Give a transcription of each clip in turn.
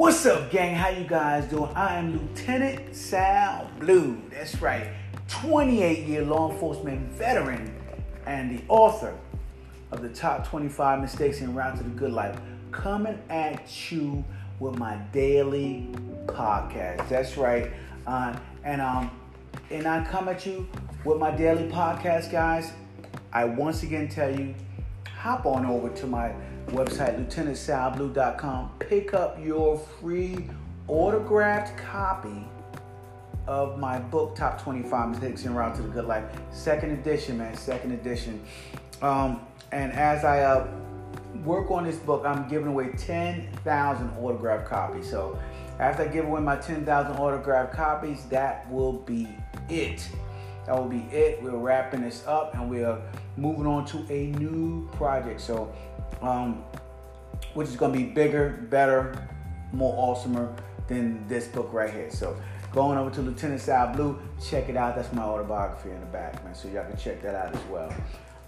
What's up, gang? How you guys doing? I am Lieutenant Sal Blue. That's right, 28 year law enforcement veteran and the author of the top 25 mistakes in route to the good life. Coming at you with my daily podcast. That's right. Uh, and um, and I come at you with my daily podcast, guys. I once again tell you, hop on over to my website, lieutenantsalblue.com. Pick up your free autographed copy of my book, Top 25 Mistakes en Route to the Good Life. Second edition, man, second edition. Um, and as I uh, work on this book, I'm giving away 10,000 autographed copies. So after I give away my 10,000 autographed copies, that will be it. That will be it. We're wrapping this up and we're moving on to a new project. So, um, which is going to be bigger, better, more awesomer than this book right here. So, going over to Lieutenant Sal Blue, check it out. That's my autobiography in the back, man. So y'all can check that out as well.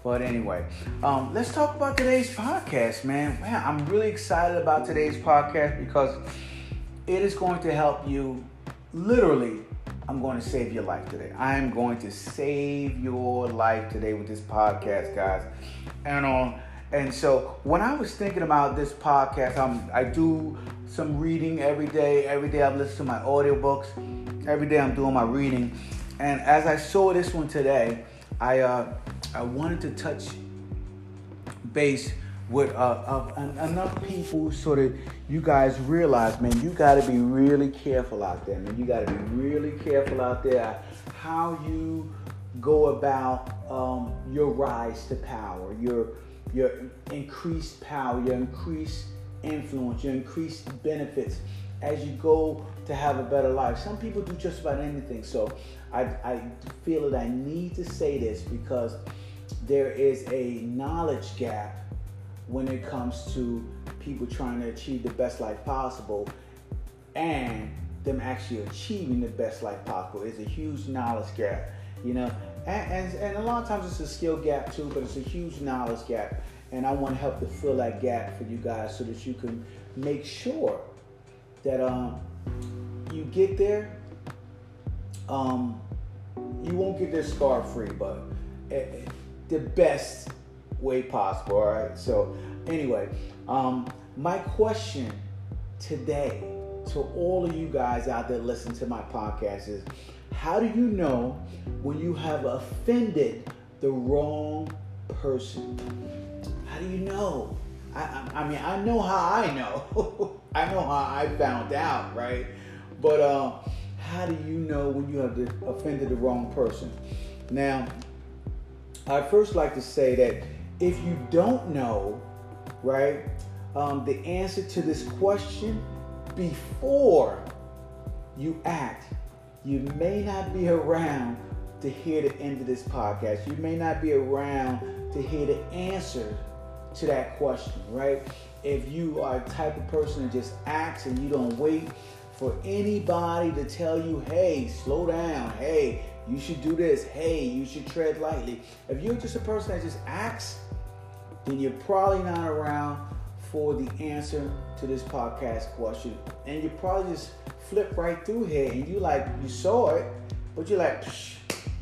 But anyway, um, let's talk about today's podcast, man. Man, I'm really excited about today's podcast because it is going to help you literally I'm going to save your life today. I am going to save your life today with this podcast, guys. And um, and so when I was thinking about this podcast, um, I do some reading every day. Every day I listen to my audiobooks. Every day I'm doing my reading. And as I saw this one today, I uh, I wanted to touch base with uh, enough people so that you guys realize, man, you got to be really careful out there, man. You got to be really careful out there how you go about um, your rise to power, your your increased power, your increased influence, your increased benefits as you go to have a better life. Some people do just about anything. So I, I feel that I need to say this because there is a knowledge gap when it comes to people trying to achieve the best life possible and them actually achieving the best life possible is a huge knowledge gap, you know. And, and, and, a lot of times it's a skill gap too, but it's a huge knowledge gap. And I want to help to fill that gap for you guys so that you can make sure that um, you get there. Um, you won't get there scar free, but uh, the best way possible. All right. So anyway, um, my question today to all of you guys out there listening to my podcast is how do you know when you have offended the wrong person? How do you know? I, I, mean, I know how I know. I know how I found out, right? But uh, how do you know when you have offended the wrong person? Now, I first like to say that if you don't know, right, um, the answer to this question before you act, you may not be around to hear the end of this podcast. You may not be around to hear the answer to that question, right? If you are a type of person that just acts and you don't wait for anybody to tell you, hey, slow down, hey, you should do this, hey, you should tread lightly. If you're just a person that just acts then you're probably not around for the answer to this podcast question. And you probably just flip right through here and you like, you saw it, but you're like,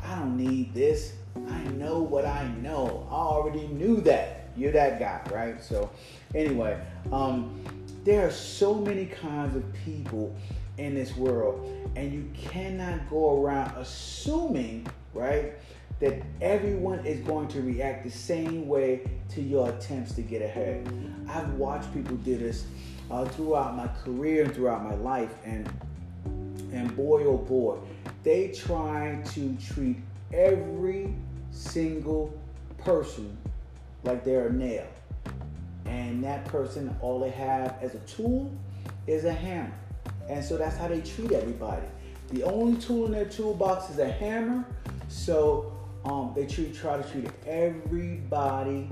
I don't need this. I know what I know. I already knew that. You're that guy, right? So, anyway, um, there are so many kinds of people in this world, and you cannot go around assuming, right, that everyone is going to react the same way to your attempts to get ahead. I've watched people do this uh, throughout my career and throughout my life, and and boy oh boy, they try to treat every single person like they're a nail, and that person all they have as a tool is a hammer, and so that's how they treat everybody. The only tool in their toolbox is a hammer. So um, they treat, try to treat everybody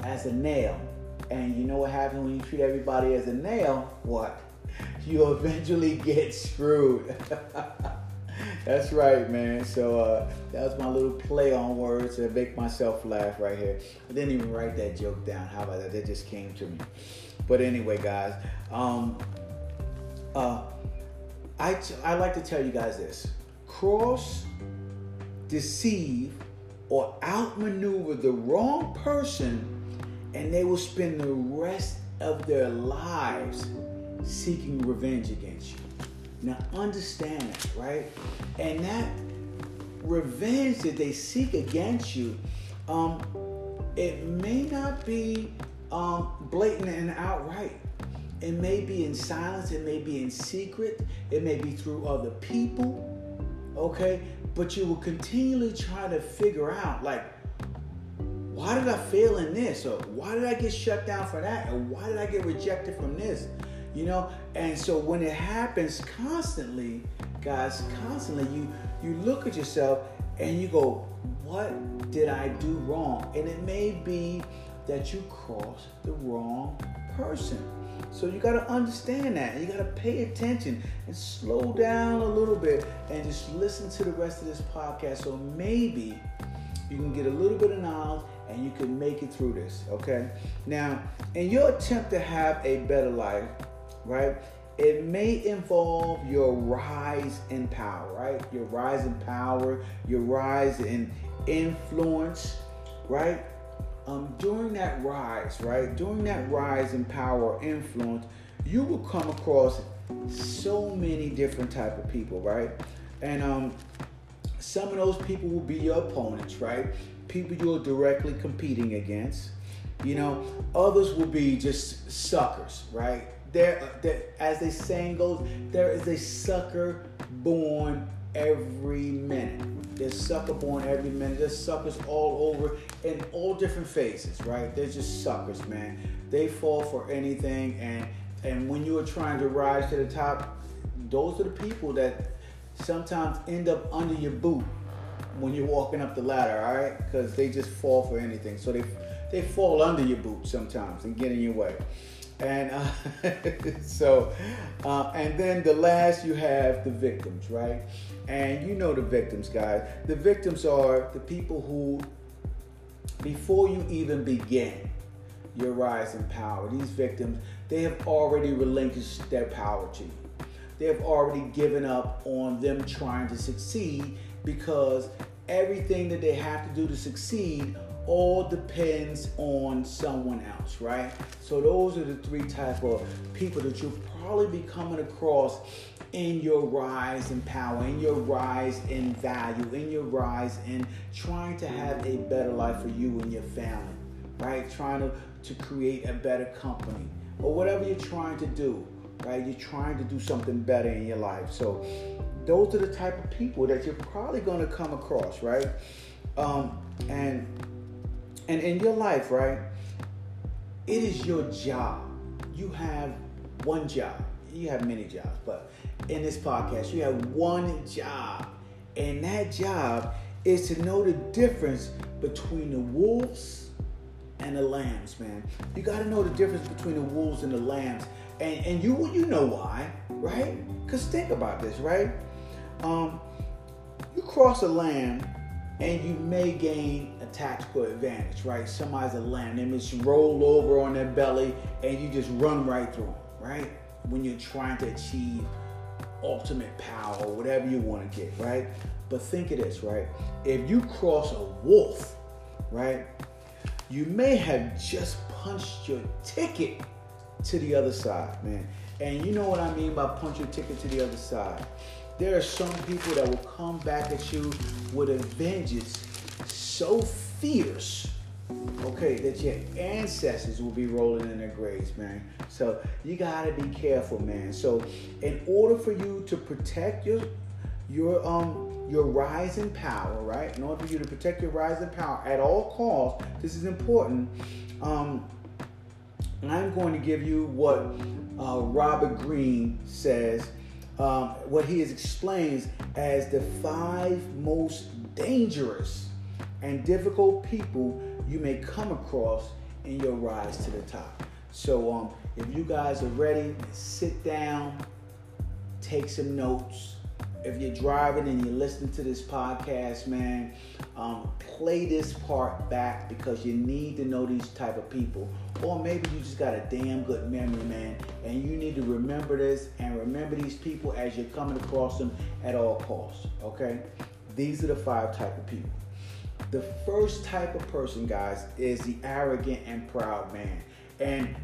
as a nail. And you know what happens when you treat everybody as a nail? What? You eventually get screwed. That's right, man. So uh, that was my little play on words to make myself laugh right here. I didn't even write that joke down. How about that? That just came to me. But anyway, guys, um, Uh, I, t- I like to tell you guys this cross, deceive, or outmaneuver the wrong person, and they will spend the rest of their lives seeking revenge against you. Now, understand that, right? And that revenge that they seek against you, um, it may not be um, blatant and outright. It may be in silence, it may be in secret, it may be through other people, okay? But you will continually try to figure out, like, why did I fail in this? Or why did I get shut down for that? Or why did I get rejected from this? You know? And so when it happens constantly, guys, constantly, you you look at yourself and you go, what did I do wrong? And it may be that you crossed the wrong person. So you got to understand that. You got to pay attention and slow down a little bit and just listen to the rest of this podcast. So maybe you can get a little bit of knowledge and you can make it through this. Okay. Now, in your attempt to have a better life, right? It may involve your rise in power, right? Your rise in power, your rise in influence, right? Um, during that rise, right? During that rise in power influence, you will come across so many different type of people, right? And um, some of those people will be your opponents, right? People you're directly competing against. You know, others will be just suckers, right? There, as the saying goes, there is a sucker born every minute. There's sucker born every minute. There's suckers all over in all different phases, right? They're just suckers, man. They fall for anything, and and when you are trying to rise to the top, those are the people that sometimes end up under your boot when you're walking up the ladder, all right? Because they just fall for anything. So they they fall under your boot sometimes and get in your way. And uh, so, uh, and then the last you have the victims, right? And you know the victims, guys. The victims are the people who, before you even begin your rise in power, these victims, they have already relinquished their power to you. They have already given up on them trying to succeed because everything that they have to do to succeed all depends on someone else, right? So those are the three type of people that you'll probably be coming across in your rise in power, in your rise in value, in your rise in trying to have a better life for you and your family, right? Trying to, to create a better company or whatever you're trying to do, right? You're trying to do something better in your life. So those are the type of people that you're probably going to come across, right? Um, and and in your life, right? It is your job. You have one job. You have many jobs, but in this podcast, you have one job. And that job is to know the difference between the wolves and the lambs, man. You got to know the difference between the wolves and the lambs. And, and you you know why, right? Because think about this, right? Um, you cross a lamb and you may gain a tactical advantage, right? Somebody's a lamb, they just roll over on their belly and you just run right through them, right? When you're trying to achieve ultimate power or whatever you want to get, right? But think of this, right? If you cross a wolf, right, you may have just punched your ticket to the other side, man. And you know what I mean by punch your ticket to the other side. There are some people that will come back at you with a vengeance so fierce, okay, that your ancestors will be rolling in their graves, man. So you gotta be careful, man. So in order for you to protect your your um your rise in power, right? In order for you to protect your rise in power at all costs, this is important. Um, I'm going to give you what uh, Robert Greene says um, what he explains as the five most dangerous and difficult people you may come across in your rise to the top. So, um, if you guys are ready, sit down, take some notes. If you're driving and you're listening to this podcast, man, um, play this part back because you need to know these type of people Or maybe you just got a damn good memory, man, and you need to remember this and remember these people as you're coming across them at all costs. Okay? These are the five type of people. The first type of person, guys, is the arrogant and proud man. And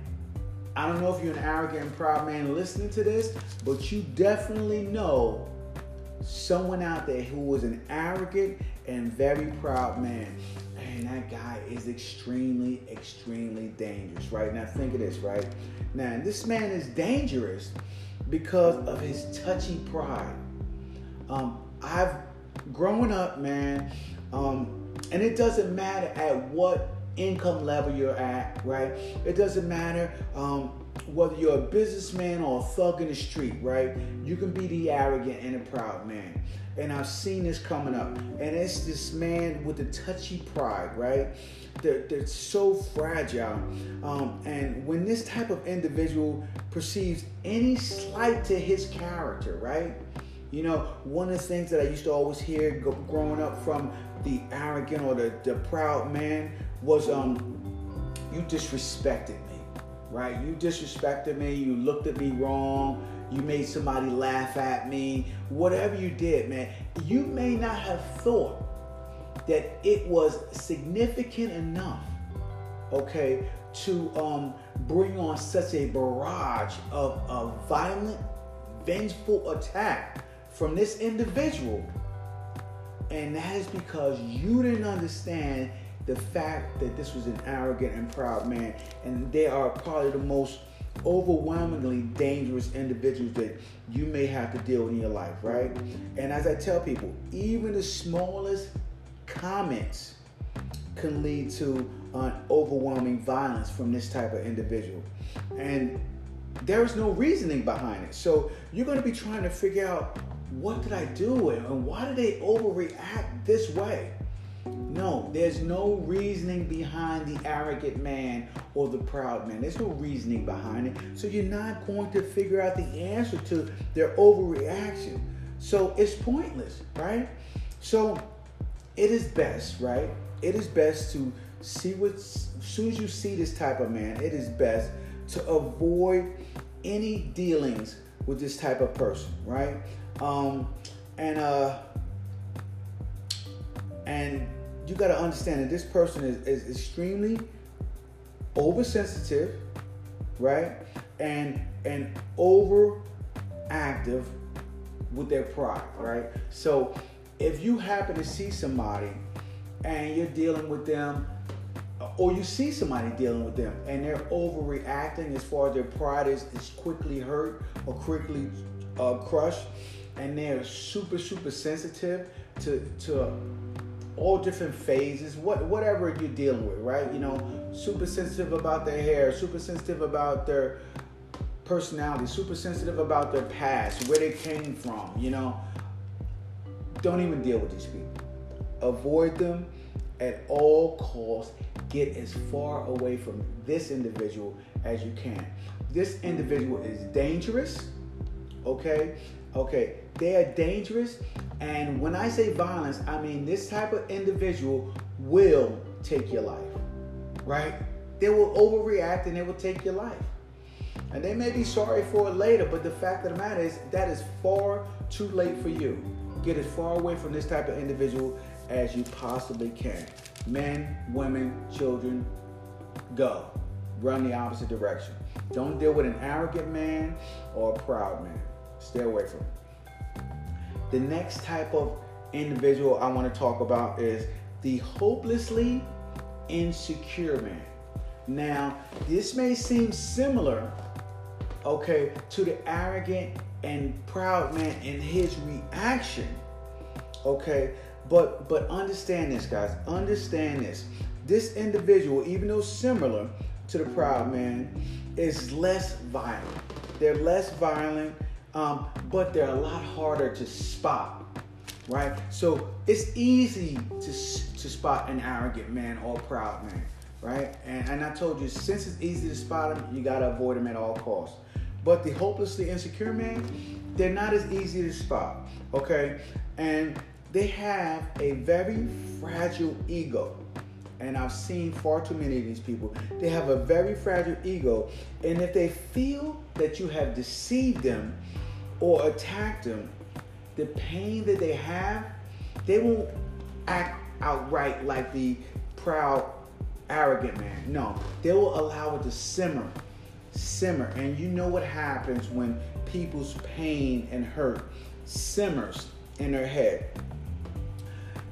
I don't know if you're an arrogant and proud man listening to this, but you definitely know someone out there who was an arrogant and very proud man. And that guy is extremely, extremely dangerous, right? Now, think of this, right? Now, this man is dangerous because of his touchy pride. Um, I've grown up, man, um, and it doesn't matter at what income level you're at, right? It doesn't matter um, whether you're a businessman or a thug in the street, right? You can be the arrogant and the proud man. And I've seen this coming up. And it's this man with the touchy pride, right? They're, they're so fragile. Um, and when this type of individual perceives any slight to his character, right? You know, one of the things that I used to always hear growing up from the arrogant or the, the proud man was um you disrespected right? You disrespected me, you looked at me wrong, you made somebody laugh at me, whatever you did, man, you may not have thought that it was significant enough, okay, to um, bring on such a barrage of a violent, vengeful attack from this individual. And that is because you didn't understand the fact that this was an arrogant and proud man, and they are probably the most overwhelmingly dangerous individuals that you may have to deal with in your life, right? And as I tell people, even the smallest comments can lead to an overwhelming violence from this type of individual. And there is no reasoning behind it. So you're going to be trying to figure out what did I do and why did they overreact this way? No, there's no reasoning behind the arrogant man or the proud man. There's no reasoning behind it. So you're not going to figure out the answer to their overreaction. So it's pointless, right? So it is best, right? It is best to see what, as soon as you see this type of man, it is best to avoid any dealings with this type of person, right? Um, and uh, and you got to understand that this person is, is extremely oversensitive, right? And and overactive with their pride, right? So if you happen to see somebody and you're dealing with them, or you see somebody dealing with them and they're overreacting as far as their pride is, is quickly hurt or quickly uh, crushed, and they're super super sensitive to to all different phases, what whatever you're dealing with, right? You know, super sensitive about their hair, super sensitive about their personality, super sensitive about their past, where they came from, you know. Don't even deal with these people. Avoid them at all costs. Get as far away from this individual as you can. This individual is dangerous, okay? Okay, they are dangerous. And when I say violence, I mean this type of individual will take your life, right? They will overreact and they will take your life. And they may be sorry for it later, but the fact of the matter is that is far too late for you. Get as far away from this type of individual as you possibly can. Men, women, children, go. Run the opposite direction. Don't deal with an arrogant man or a proud man. Stay away from it. The next type of individual I want to talk about is the hopelessly insecure man. Now, this may seem similar, okay, to the arrogant and proud man in his reaction, okay, but but understand this, guys. Understand this. This individual, even though similar to the proud man, is less violent. They're less violent um, but they're a lot harder to spot, right? So it's easy to, to spot an arrogant man or proud man, right? And, and I told you, since it's easy to spot them, you gotta avoid them at all costs. But the hopelessly insecure man, they're not as easy to spot, okay? And they have a very fragile ego. and I've seen far too many of these people, they have a very fragile ego. And if they feel that you have deceived them or attacked them, the pain that they have, they won't act outright like the proud, arrogant man. No, they will allow it to simmer, simmer. And you know what happens when people's pain and hurt simmers in their head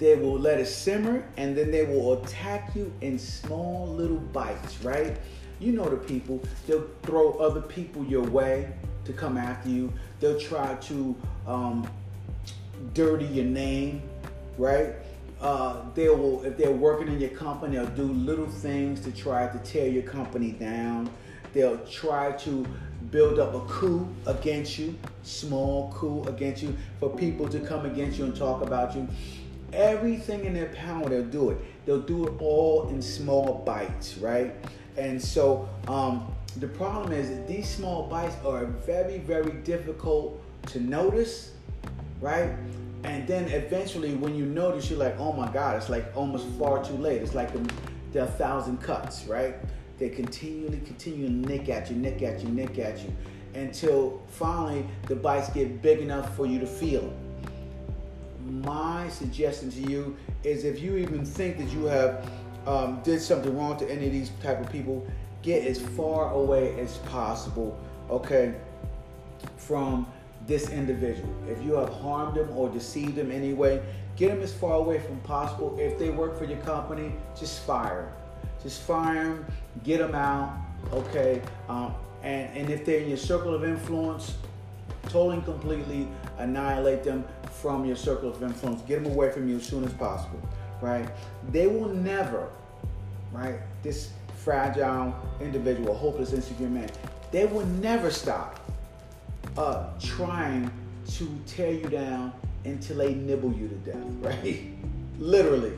they will let it simmer and then they will attack you in small little bites, right? You know the people, they'll throw other people your way to come after you. They'll try to um, dirty your name, right? Uh, they will, if they're working in your company, they'll do little things to try to tear your company down. They'll try to build up a coup against you, small coup against you, for people to come against you and talk about you everything in their power, they'll do it. They'll do it all in small bites, right? And so um, the problem is that these small bites are very, very difficult to notice, right? And then eventually, when you notice, you're like, oh my God, it's like almost far too late. It's like the, the thousand cuts, right? They continually continue to nick at you, nick at you, nick at you, until finally the bites get big enough for you to feel them my suggestion to you is if you even think that you have um, did something wrong to any of these type of people, get as far away as possible, okay, from this individual. If you have harmed them or deceived them anyway, get them as far away from possible. If they work for your company, just fire them. Just fire them, get them out, okay. Um, and and if they're in your circle of influence, totally and completely annihilate them from your circle of influence. Get them away from you as soon as possible, right? They will never, right? This fragile individual, hopeless, insecure man, they will never stop uh, trying to tear you down until they nibble you to death, right? Literally.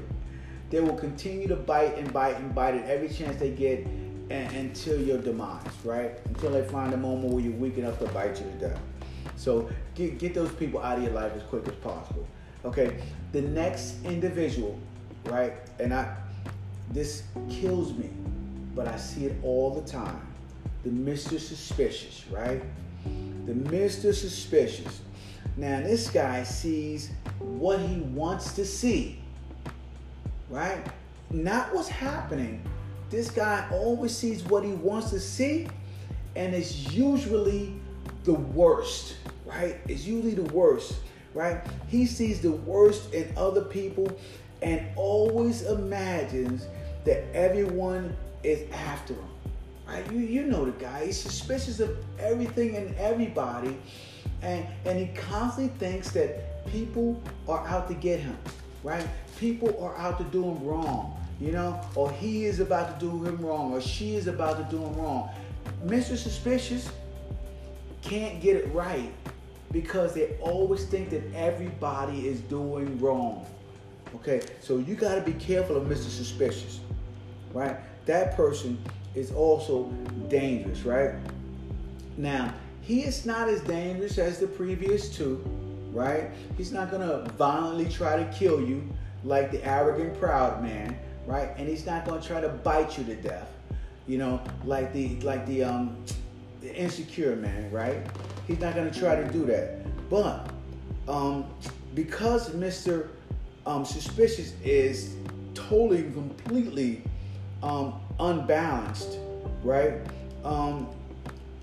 They will continue to bite and bite and bite at every chance they get and, until your demise, right? Until they find a moment where you're weak enough to bite you to death. So get, get those people out of your life as quick as possible. Okay. The next individual, right? And I this kills me, but I see it all the time. The Mr. Suspicious, right? The Mr. Suspicious. Now this guy sees what he wants to see, right? Not what's happening. This guy always sees what he wants to see, and it's usually the worst right, It's usually the worst, right? He sees the worst in other people and always imagines that everyone is after him. Right? You, you know the guy. He's suspicious of everything and everybody. And, and he constantly thinks that people are out to get him. Right? People are out to do him wrong. You know, or he is about to do him wrong, or she is about to do him wrong. Mr. Suspicious can't get it right because they always think that everybody is doing wrong. Okay, so you got to be careful of Mr. Suspicious, right? That person is also dangerous, right? Now, he is not as dangerous as the previous two, right? He's not to violently try to kill you like the arrogant, proud man, right? And he's not to try to bite you to death, you know, like the like the um the insecure man, right? He's not to try to do that. But um, because Mr. Um, Suspicious is totally completely um, unbalanced, right? Um,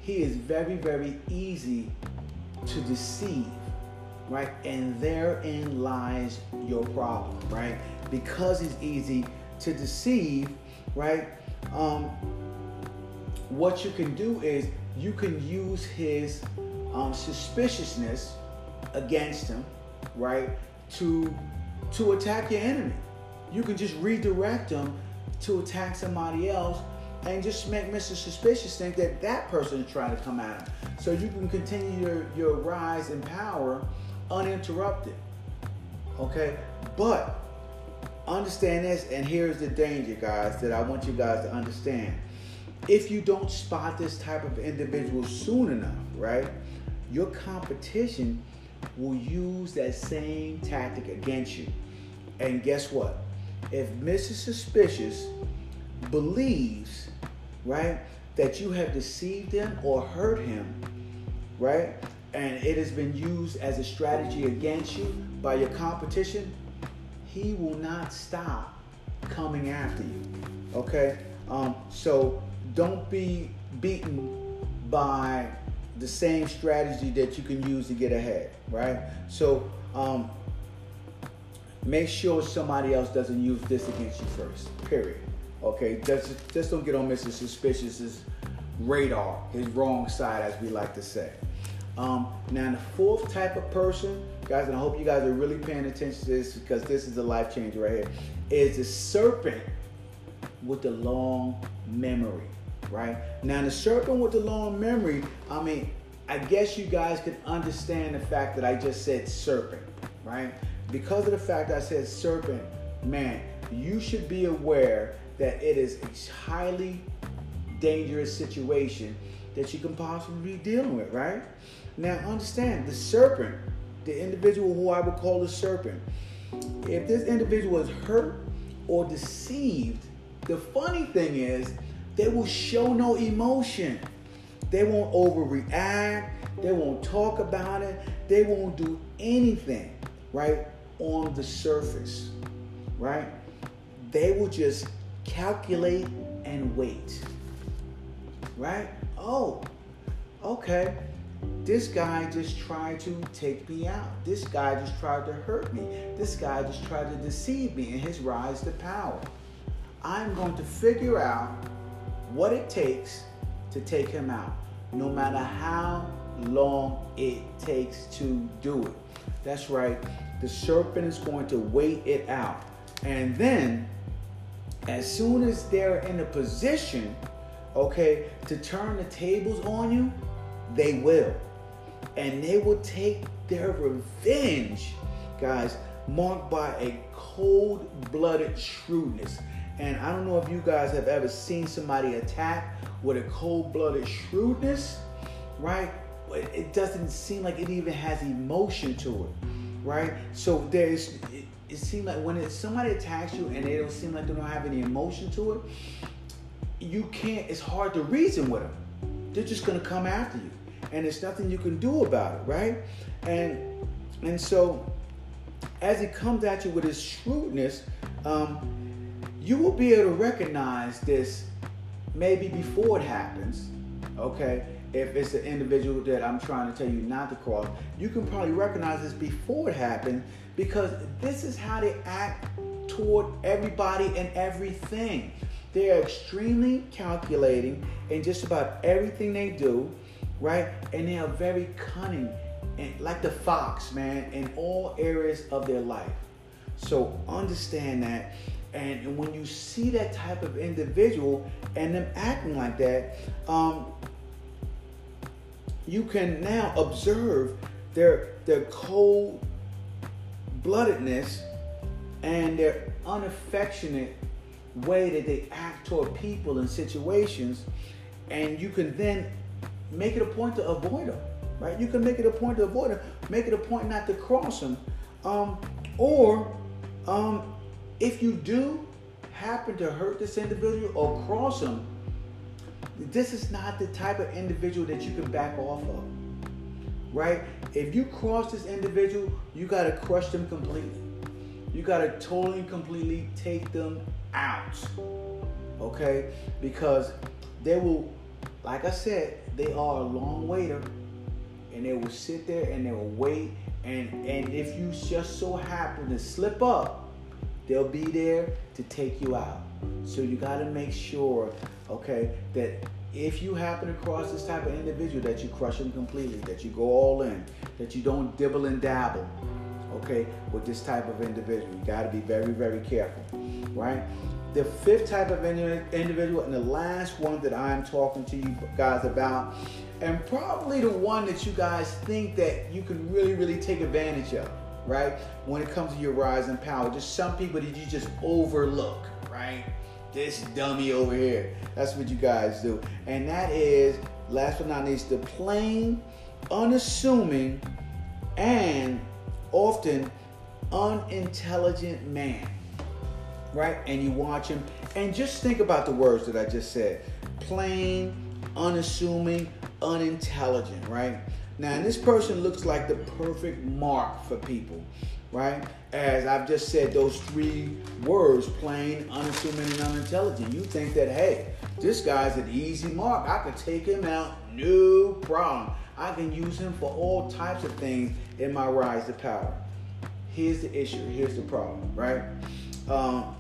he is very, very easy to deceive, right? And therein lies your problem, right? Because he's easy to deceive, right? Um, what you can do is you can use his um, suspiciousness against him, right, to to attack your enemy. You can just redirect them to attack somebody else and just make Mr. Suspicious think that that person is trying to come at him. So you can continue your, your rise in power uninterrupted. Okay? But understand this, and here's the danger, guys, that I want you guys to understand. If you don't spot this type of individual soon enough, right? your competition will use that same tactic against you. And guess what? If Mrs. Suspicious believes, right, that you have deceived him or hurt him, right, and it has been used as a strategy against you by your competition, he will not stop coming after you. Okay? Um, so don't be beaten by the same strategy that you can use to get ahead, right? So um, make sure somebody else doesn't use this against you first, period. Okay? Just, just don't get on Mr. Suspicious's radar, his wrong side, as we like to say. Um, now, the fourth type of person, guys, and I hope you guys are really paying attention to this because this is a life changer right here, is the serpent with the long memory, right? Now, the serpent with the long memory, I mean, I guess you guys can understand the fact that I just said serpent, right? Because of the fact I said serpent, man, you should be aware that it is a highly dangerous situation that you can possibly be dealing with, right? Now, understand the serpent, the individual who I would call the serpent, if this individual is hurt or deceived, the funny thing is they will show no emotion. They won't overreact. They won't talk about it. They won't do anything, right, on the surface, right? They will just calculate and wait, right? Oh, okay. This guy just tried to take me out. This guy just tried to hurt me. This guy just tried to deceive me in his rise to power. I'm going to figure out what it takes to take him out, no matter how long it takes to do it. That's right. The serpent is going to wait it out. And then, as soon as they're in a position, okay, to turn the tables on you, they will. And they will take their revenge, guys, marked by a cold blooded shrewdness. And I don't know if you guys have ever seen somebody attack with a cold blooded shrewdness, right? It doesn't seem like it even has emotion to it, right? So there's, it, it seems like when it, somebody attacks you and they don't seem like they don't have any emotion to it, you can't, it's hard to reason with them. They're just gonna come after you. And there's nothing you can do about it, right? And and so as it comes at you with his shrewdness, um, you will be able to recognize this maybe before it happens, okay? If it's an individual that I'm trying to tell you not to cross, you can probably recognize this before it happens because this is how they act toward everybody and everything. They are extremely calculating in just about everything they do, right? And they are very cunning and like the fox, man, in all areas of their life. So understand that. And when you see that type of individual and them acting like that, um, you can now observe their their cold bloodedness and their unaffectionate way that they act toward people and situations, and you can then make it a point to avoid them, right? You can make it a point to avoid them, make it a point not to cross them, um, or um, if you do happen to hurt this individual or cross them, this is not the type of individual that you can back off of, right? If you cross this individual, you got to crush them completely. You got to totally and completely take them out. Okay? Because they will, like I said, they are a long waiter and they will sit there and they will wait. And, and if you just so happen to slip up, they'll be there to take you out. So you got to make sure, okay, that if you happen to cross this type of individual, that you crush them completely, that you go all in, that you don't dibble and dabble, okay, with this type of individual. You got to be very, very careful, right? The fifth type of individual, and the last one that I'm talking to you guys about, and probably the one that you guys think that you can really, really take advantage of, right? When it comes to your rise in power, just some people that you just overlook, right? This dummy over here. That's what you guys do. And that is, last but not least, the plain, unassuming, and often unintelligent man. right? And you watch him, and just think about the words that I just said plain, unassuming, unintelligent, right? Now, this person looks like the perfect mark for people, right? As I've just said, those three words plain, unassuming, and unintelligent. You think that, hey, this guy's an easy mark. I could take him out, no problem. I can use him for all types of things in my rise to power. Here's the issue, here's the problem, right? Um,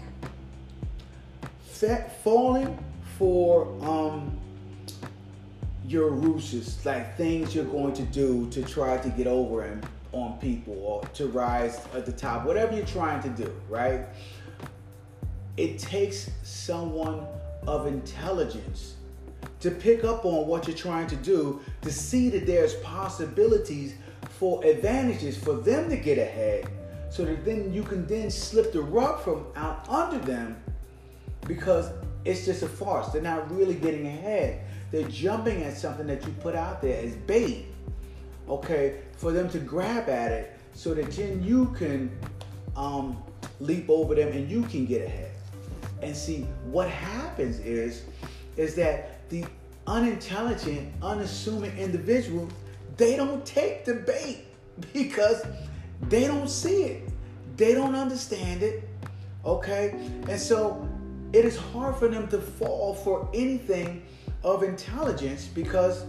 falling for um, your ruses, like things you're going to do to try to get over and on people or to rise at the top, whatever you're trying to do, right? It takes someone of intelligence to pick up on what you're trying to do, to see that there's possibilities for advantages for them to get ahead, so that then you can then slip the rug from out under them because it's just a farce. They're not really getting ahead. They're jumping at something that you put out there as bait, okay, for them to grab at it so that then you can um, leap over them and you can get ahead. And see, what happens is, is that the unintelligent, unassuming individual, they don't take the bait because they don't see it. They don't understand it. Okay? And so it is hard for them to fall for anything of intelligence because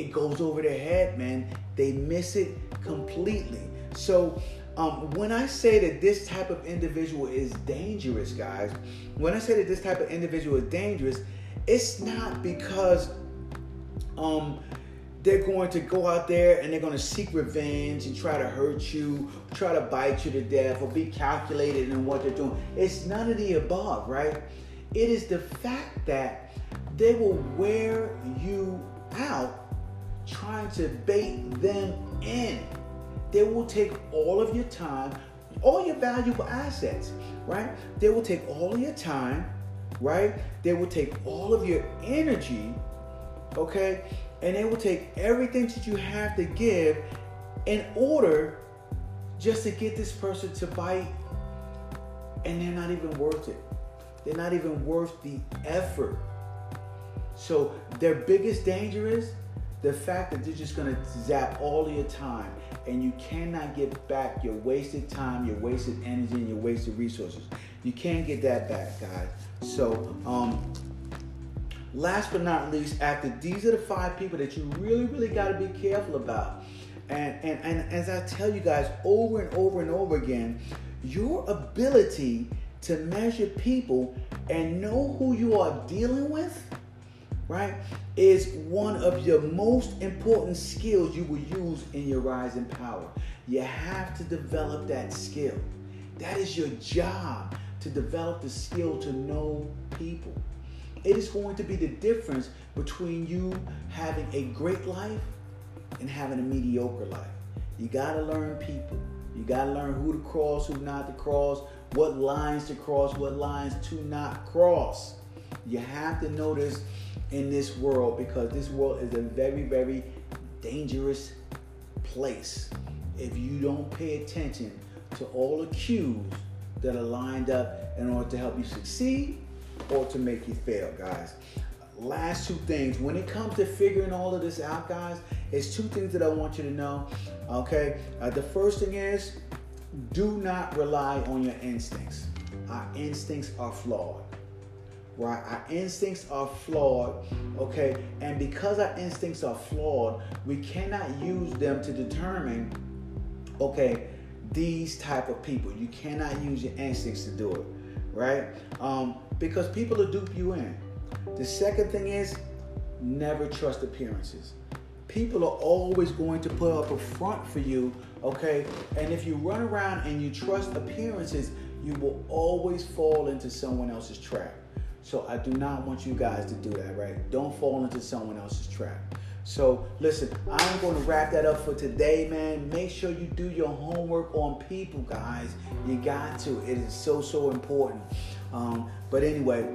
it goes over their head, man. They miss it completely. So, um, when I say that this type of individual is dangerous, guys, when I say that this type of individual is dangerous, it's not because um, they're going to go out there and they're going to seek revenge and try to hurt you, try to bite you to death, or be calculated in what they're doing. It's none of the above, right? It is the fact that they will wear you out trying to bait them in. They will take all of your time, all your valuable assets, right? They will take all of your time, right? They will take all of your energy, okay? And they will take everything that you have to give in order just to get this person to bite. And they're not even worth it. They're not even worth the effort. So their biggest danger is the fact that they're just gonna zap all your time and you cannot get back your wasted time, your wasted energy, and your wasted resources. You can't get that back, guys. So, um, last but not least, after these are the five people that you really, really got to be careful about. And, and, and as I tell you guys over and over and over again, your ability to measure people and know who you are dealing with right, is one of your most important skills you will use in your rising power. You have to develop that skill. That is your job to develop the skill to know people. It is going to be the difference between you having a great life and having a mediocre life. You got to learn people. You got to learn who to cross, who not to cross, what lines to cross, what lines to not cross. You have to know this in this world because this world is a very, very dangerous place if you don't pay attention to all the cues that are lined up in order to help you succeed or to make you fail, guys. Last two things. When it comes to figuring all of this out, guys, it's two things that I want you to know. Okay, uh, the first thing is do not rely on your instincts. Our instincts are flawed right? Our instincts are flawed, okay? And because our instincts are flawed, we cannot use them to determine, okay, these type of people. You cannot use your instincts to do it, right? Um, because people will dupe you in. The second thing is never trust appearances. People are always going to put up a front for you, okay? And if you run around and you trust appearances, you will always fall into someone else's trap. So I do not want you guys to do that, right? Don't fall into someone else's trap. So listen, I'm going to wrap that up for today, man. Make sure you do your homework on people, guys. You got to. It is so so important. Um, but anyway,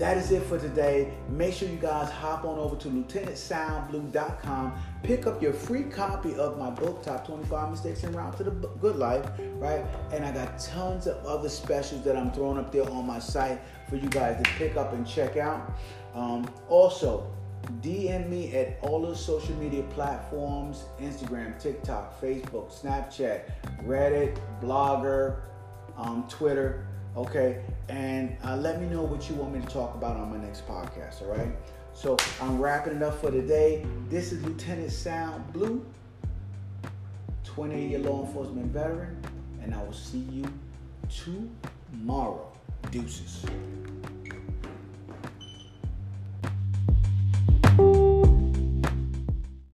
that is it for today. Make sure you guys hop on over to lieutenantsalblue.com. Pick up your free copy of my book, Top 25 Mistakes and Route to the Good Life, right? And I got tons of other specials that I'm throwing up there on my site for you guys to pick up and check out. Um, also, DM me at all the social media platforms Instagram, TikTok, Facebook, Snapchat, Reddit, Blogger, um, Twitter. Okay, and uh, let me know what you want me to talk about on my next podcast. All right. So I'm wrapping it up for today. This is Lieutenant Sal Blue, 20 year law enforcement veteran, and I will see you tomorrow. Deuces.